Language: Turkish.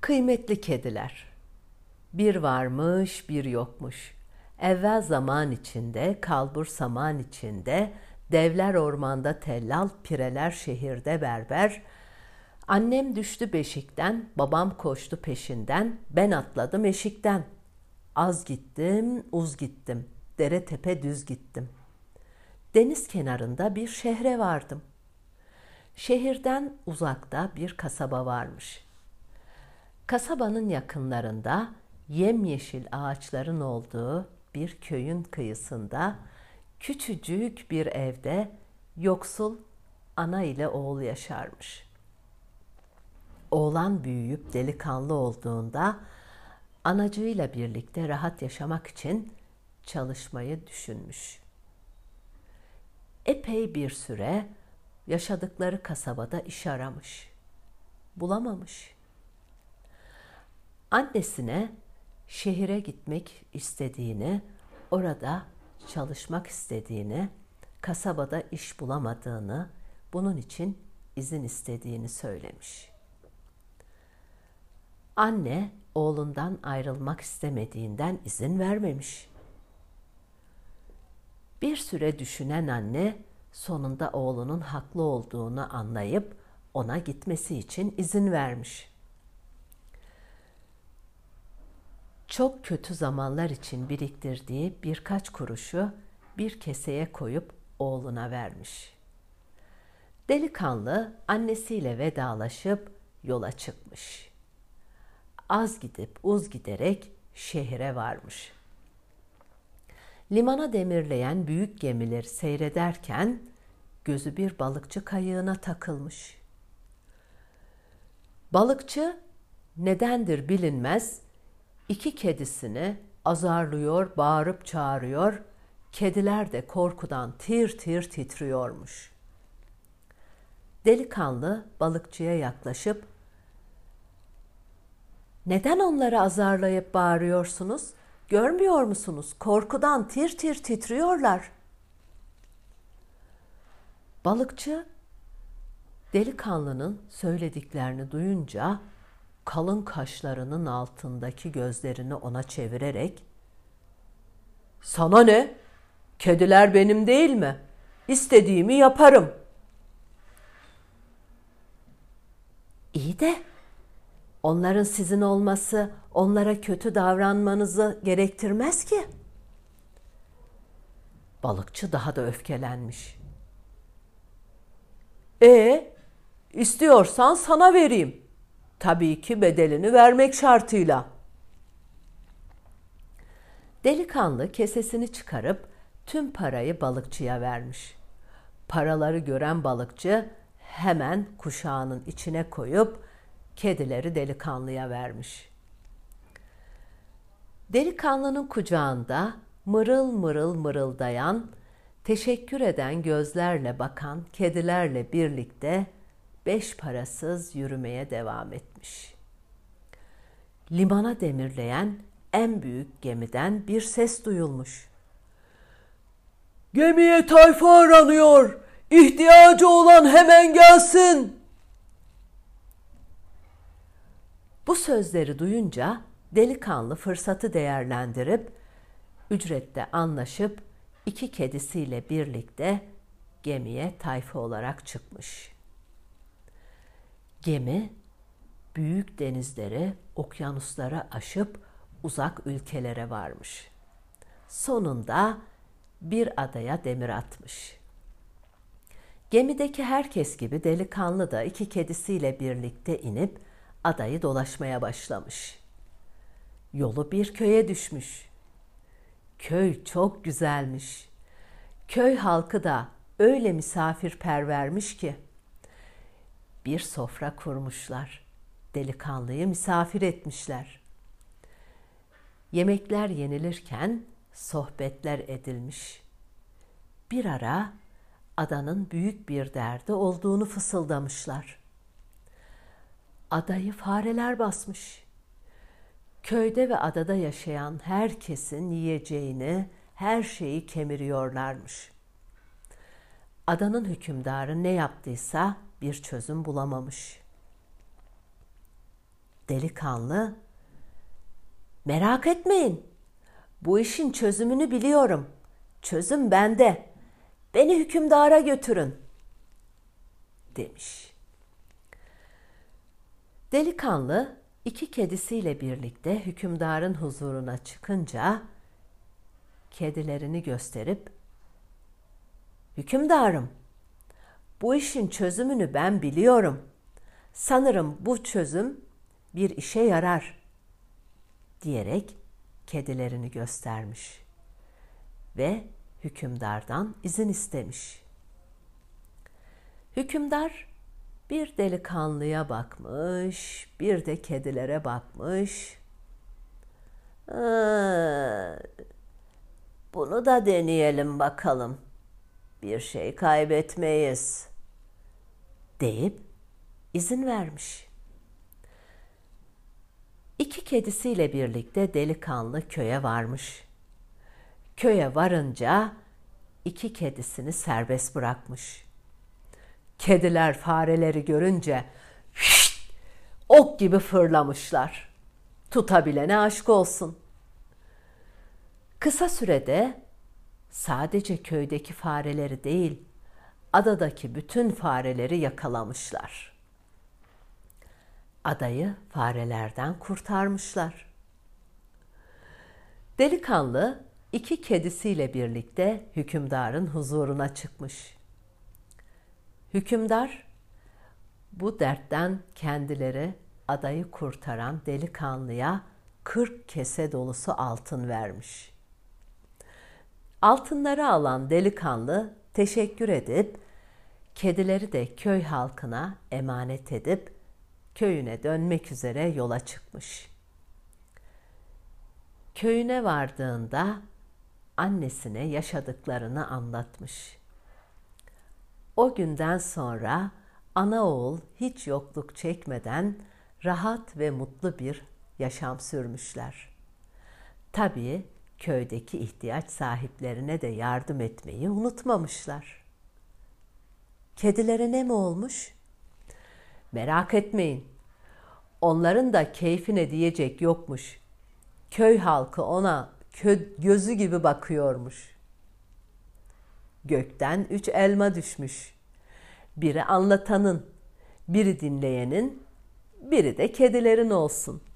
Kıymetli kediler. Bir varmış, bir yokmuş. Evvel zaman içinde, kalbur saman içinde, devler ormanda tellal, pireler şehirde berber. Annem düştü beşikten, babam koştu peşinden, ben atladım eşikten. Az gittim, uz gittim, dere tepe düz gittim. Deniz kenarında bir şehre vardım. Şehirden uzakta bir kasaba varmış.'' Kasabanın yakınlarında yemyeşil ağaçların olduğu bir köyün kıyısında küçücük bir evde yoksul ana ile oğul yaşarmış. Oğlan büyüyüp delikanlı olduğunda anacığıyla birlikte rahat yaşamak için çalışmayı düşünmüş. Epey bir süre yaşadıkları kasabada iş aramış. Bulamamış annesine şehire gitmek istediğini, orada çalışmak istediğini, kasabada iş bulamadığını, bunun için izin istediğini söylemiş. Anne oğlundan ayrılmak istemediğinden izin vermemiş. Bir süre düşünen anne sonunda oğlunun haklı olduğunu anlayıp ona gitmesi için izin vermiş. Çok kötü zamanlar için biriktirdiği birkaç kuruşu bir keseye koyup oğluna vermiş. Delikanlı annesiyle vedalaşıp yola çıkmış. Az gidip uz giderek şehire varmış. Limana demirleyen büyük gemileri seyrederken gözü bir balıkçı kayığına takılmış. Balıkçı nedendir bilinmez iki kedisini azarlıyor, bağırıp çağırıyor. Kediler de korkudan tir tir titriyormuş. Delikanlı balıkçıya yaklaşıp "Neden onları azarlayıp bağırıyorsunuz? Görmüyor musunuz? Korkudan tir tir titriyorlar." Balıkçı delikanlının söylediklerini duyunca kalın kaşlarının altındaki gözlerini ona çevirerek "Sana ne? Kediler benim değil mi? İstediğimi yaparım." İyi de onların sizin olması onlara kötü davranmanızı gerektirmez ki. Balıkçı daha da öfkelenmiş. E, istiyorsan sana vereyim. Tabii ki bedelini vermek şartıyla. Delikanlı kesesini çıkarıp tüm parayı balıkçıya vermiş. Paraları gören balıkçı hemen kuşağının içine koyup kedileri delikanlıya vermiş. Delikanlının kucağında mırıl mırıl mırıldayan, teşekkür eden gözlerle bakan kedilerle birlikte beş parasız yürümeye devam etmiş. Limana demirleyen en büyük gemiden bir ses duyulmuş. Gemiye tayfa aranıyor. İhtiyacı olan hemen gelsin. Bu sözleri duyunca delikanlı fırsatı değerlendirip ücrette anlaşıp iki kedisiyle birlikte gemiye tayfa olarak çıkmış. Gemi büyük denizlere, okyanuslara aşıp uzak ülkelere varmış. Sonunda bir adaya demir atmış. Gemideki herkes gibi delikanlı da iki kedisiyle birlikte inip adayı dolaşmaya başlamış. Yolu bir köye düşmüş. Köy çok güzelmiş. Köy halkı da öyle misafirpervermiş ki bir sofra kurmuşlar. Delikanlıyı misafir etmişler. Yemekler yenilirken sohbetler edilmiş. Bir ara adanın büyük bir derdi olduğunu fısıldamışlar. Adayı fareler basmış. Köyde ve adada yaşayan herkesin yiyeceğini, her şeyi kemiriyorlarmış. Adanın hükümdarı ne yaptıysa bir çözüm bulamamış. Delikanlı, merak etmeyin. Bu işin çözümünü biliyorum. Çözüm bende. Beni hükümdara götürün." demiş. Delikanlı iki kedisiyle birlikte hükümdarın huzuruna çıkınca kedilerini gösterip "Hükümdarım, bu işin çözümünü ben biliyorum. Sanırım bu çözüm bir işe yarar." diyerek kedilerini göstermiş ve hükümdardan izin istemiş. Hükümdar bir delikanlıya bakmış, bir de kedilere bakmış. bunu da deneyelim bakalım. Bir şey kaybetmeyiz." Deyip izin vermiş. İki kedisiyle birlikte delikanlı köye varmış. Köye varınca iki kedisini serbest bırakmış. Kediler fareleri görünce şşt, ok gibi fırlamışlar. Tutabilene aşk olsun. Kısa sürede sadece köydeki fareleri değil, adadaki bütün fareleri yakalamışlar. Adayı farelerden kurtarmışlar. Delikanlı iki kedisiyle birlikte hükümdarın huzuruna çıkmış. Hükümdar bu dertten kendileri adayı kurtaran delikanlıya 40 kese dolusu altın vermiş. Altınları alan delikanlı teşekkür edip kedileri de köy halkına emanet edip köyüne dönmek üzere yola çıkmış. Köyüne vardığında annesine yaşadıklarını anlatmış. O günden sonra ana oğul hiç yokluk çekmeden rahat ve mutlu bir yaşam sürmüşler. Tabii köydeki ihtiyaç sahiplerine de yardım etmeyi unutmamışlar. Kedilere ne mi olmuş? Merak etmeyin. Onların da keyfine diyecek yokmuş. Köy halkı ona gözü gibi bakıyormuş. Gökten üç elma düşmüş. Biri anlatanın, biri dinleyenin, biri de kedilerin olsun.''